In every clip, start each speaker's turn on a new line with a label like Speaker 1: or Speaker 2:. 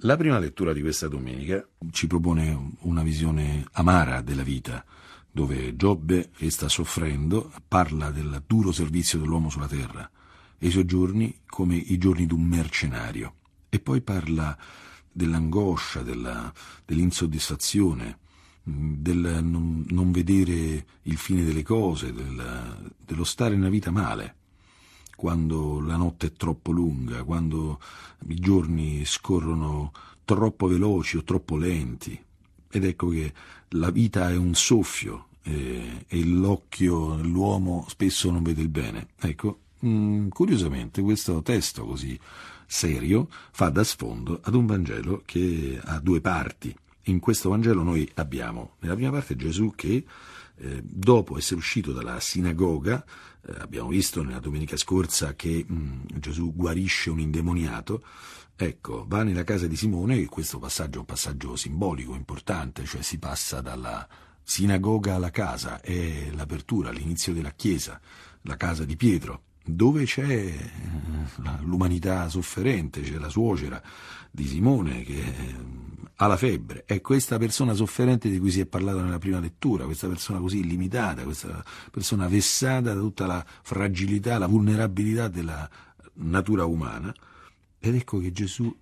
Speaker 1: La prima lettura di questa domenica ci propone una visione amara della vita, dove Giobbe, che sta soffrendo, parla del duro servizio dell'uomo sulla terra e i suoi giorni come i giorni di un mercenario. E poi parla dell'angoscia, della, dell'insoddisfazione, del non, non, vedere il fine delle cose, del, dello stare nella vita male quando la notte è troppo lunga, quando i giorni scorrono troppo veloci o troppo lenti. Ed ecco che la vita è un soffio eh, e l'occhio dell'uomo spesso non vede il bene. Ecco, mh, mm, curiosamente questo testo così serio fa da sfondo ad un Vangelo che ha due parti. In questo Vangelo noi abbiamo nella prima parte Gesù che eh, dopo essere uscito dalla sinagoga, abbiamo visto nella domenica scorsa che mh, mm, Gesù guarisce un indemoniato, ecco, va nella casa di Simone, e questo passaggio è un passaggio simbolico, importante, cioè si passa dalla sinagoga alla casa, è l'apertura, l'inizio della chiesa, la casa di Pietro, dove c'è eh, l'umanità sofferente, c'è la suocera di Simone che ha la febbre, è questa persona sofferente di cui si è parlato nella prima lettura, questa persona così limitata, questa persona vessata da tutta la fragilità, la vulnerabilità della natura umana, ed ecco che Gesù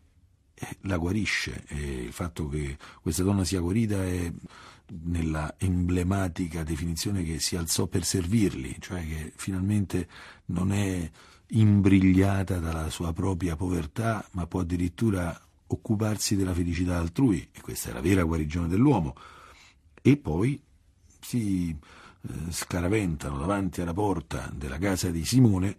Speaker 1: eh, la guarisce e il fatto che questa donna sia guarita è nella emblematica definizione che si alzò per servirli, cioè che finalmente non è imbrigliata dalla sua propria povertà, ma può addirittura occuparsi della felicità altrui, e questa è la vera guarigione dell'uomo, e poi si eh, scaraventano davanti alla porta della casa di Simone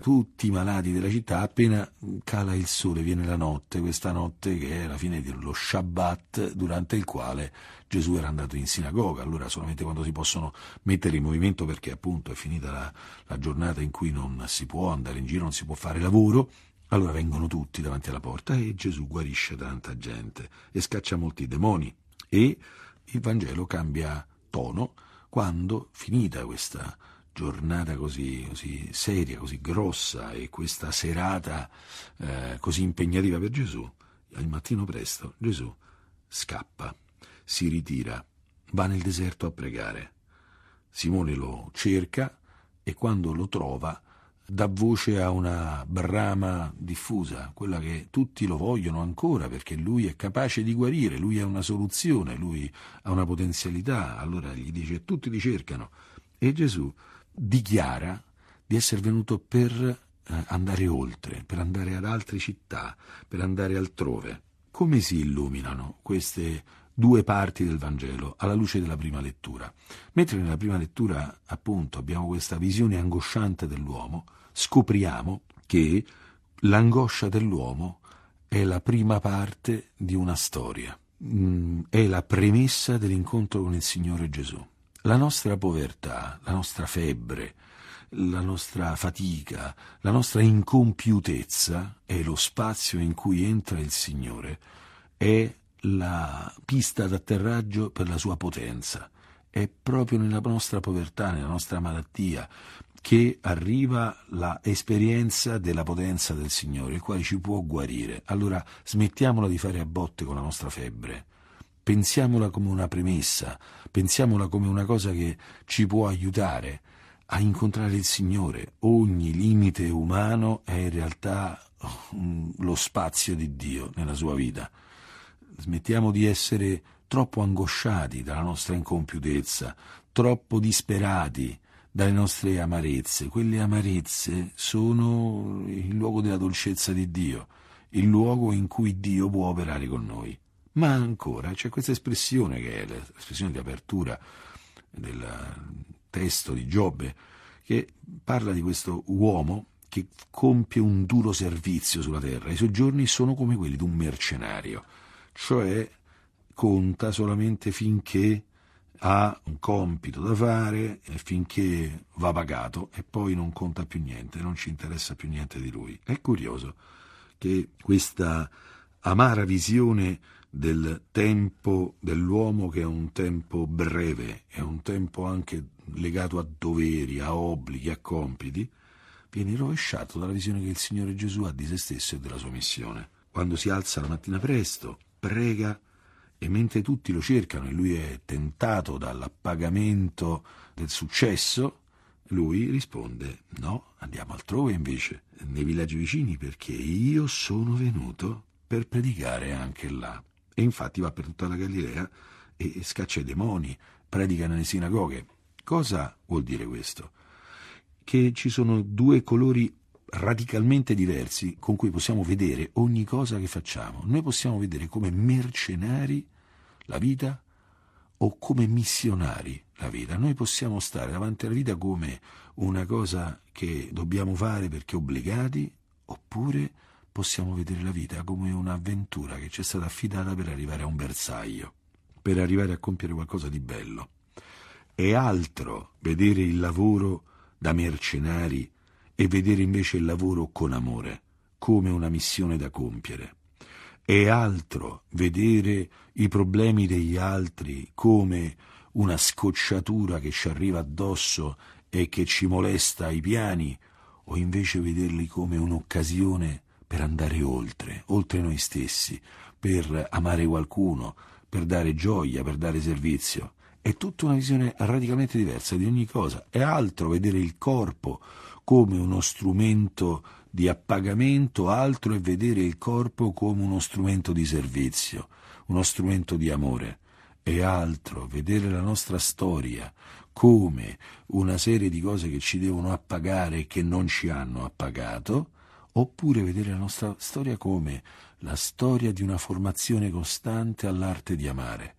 Speaker 1: tutti i malati della città appena cala il sole, viene la notte, questa notte che è la fine dello Shabbat durante il quale Gesù era andato in sinagoga, allora solamente quando si possono mettere in movimento perché appunto è finita la, la giornata in cui non si può andare in giro, non si può fare lavoro, allora vengono tutti davanti alla porta e Gesù guarisce tanta gente e scaccia molti demoni. E il Vangelo cambia tono quando, finita questa giornata così, così seria, così grossa e questa serata eh, così impegnativa per Gesù, al mattino presto Gesù scappa, si ritira, va nel deserto a pregare. Simone lo cerca e quando lo trova dà voce a una brama diffusa, quella che tutti lo vogliono ancora perché lui è capace di guarire, lui ha una soluzione, lui ha una potenzialità, allora gli dice tutti li cercano e Gesù dichiara di essere venuto per eh, andare oltre, per andare ad altre città, per andare altrove. Come si illuminano queste due parti del Vangelo alla luce della prima lettura? Mentre nella prima lettura, appunto, abbiamo questa visione angosciante dell'uomo, scopriamo che l'angoscia dell'uomo è la prima parte di una storia, mm, è la premessa dell'incontro con il Signore Gesù. La nostra povertà, la nostra febbre, la nostra fatica, la nostra incompiutezza è lo spazio in cui entra il Signore, è la pista d'atterraggio per la sua potenza. È proprio nella nostra povertà, nella nostra malattia, che arriva l'esperienza della potenza del Signore, il quale ci può guarire. Allora smettiamola di fare a botte con la nostra febbre. Pensiamola come una premessa, pensiamola come una cosa che ci può aiutare a incontrare il Signore. Ogni limite umano è in realtà mm, lo spazio di Dio nella sua vita. Smettiamo di essere troppo angosciati dalla nostra incompiutezza, troppo disperati dalle nostre amarezze. Quelle amarezze sono il luogo della dolcezza di Dio, il luogo in cui Dio può operare con noi. Ma ancora c'è questa espressione che è l'espressione di apertura del testo di Giobbe, che parla di questo uomo che compie un duro servizio sulla terra. I suoi giorni sono come quelli di un mercenario, cioè conta solamente finché ha un compito da fare finché va pagato e poi non conta più niente, non ci interessa più niente di lui. È curioso che questa amara visione del tempo dell'uomo che è un tempo breve, è un tempo anche legato a doveri, a obblighi, a compiti, viene rovesciato dalla visione che il Signore Gesù ha di se stesso e della sua missione. quando si alza la mattina presto, prega e mentre tutti lo cercano e lui è tentato dall'appagamento del successo, lui risponde no, andiamo altrove invece, nei villaggi vicini, perché io sono venuto per predicare anche là. E infatti va per tutta la Galilea e scaccia i demoni, predica nelle sinagoghe. Cosa vuol dire questo? Che ci sono due colori radicalmente diversi con cui possiamo vedere ogni cosa che facciamo. Noi possiamo vedere come mercenari la vita o come missionari la vita. Noi possiamo stare davanti alla vita come una cosa che dobbiamo fare perché obbligati, oppure possiamo vedere la vita come un'avventura che ci è stata affidata per arrivare a un bersaglio, per arrivare a compiere qualcosa di bello. È altro vedere il lavoro da mercenari e vedere invece il lavoro con amore, come una missione da compiere. È altro vedere i problemi degli altri come una scocciatura che ci arriva addosso e che ci molesta ai piani, o invece vederli come un'occasione per andare oltre, oltre noi stessi, per amare qualcuno, per dare gioia, per dare servizio. È tutta una visione radicalmente diversa di ogni cosa. È altro vedere il corpo come uno strumento di appagamento, altro è vedere il corpo come uno strumento di servizio, uno strumento di amore, e altro vedere la nostra storia come una serie di cose che ci devono appagare e che non ci hanno appagato, oppure vedere la nostra storia come la storia di una formazione costante all'arte di amare,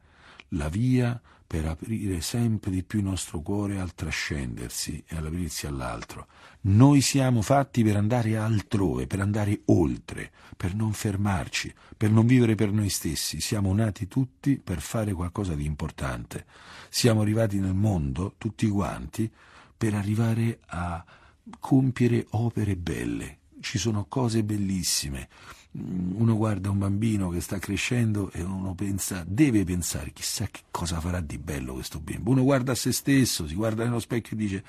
Speaker 1: la via per aprire sempre di più il nostro cuore al trascendersi e all'aprirsi all'altro. Noi siamo fatti per andare altrove, per andare oltre, per non fermarci, per non vivere per noi stessi. Siamo nati tutti per fare qualcosa di importante. Siamo arrivati nel mondo, tutti quanti, per arrivare a compiere opere belle. Ci sono cose bellissime uno guarda un bambino che sta crescendo e uno pensa, deve pensare, chissà che cosa farà di bello questo bimbo. Uno guarda a se stesso, si guarda nello specchio e dice,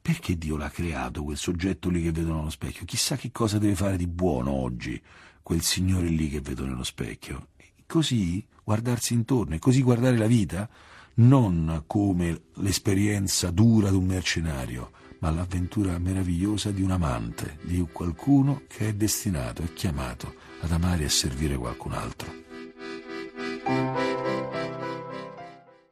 Speaker 1: perché Dio l'ha creato quel soggetto lì che vedo nello specchio? Chissà che cosa deve fare di buono oggi quel signore lì che vedo nello specchio. E così guardarsi intorno e così guardare la vita non come l'esperienza dura di un mercenario, ma l'avventura meravigliosa di un amante, di qualcuno che è destinato e chiamato ad amare e servire qualcun altro.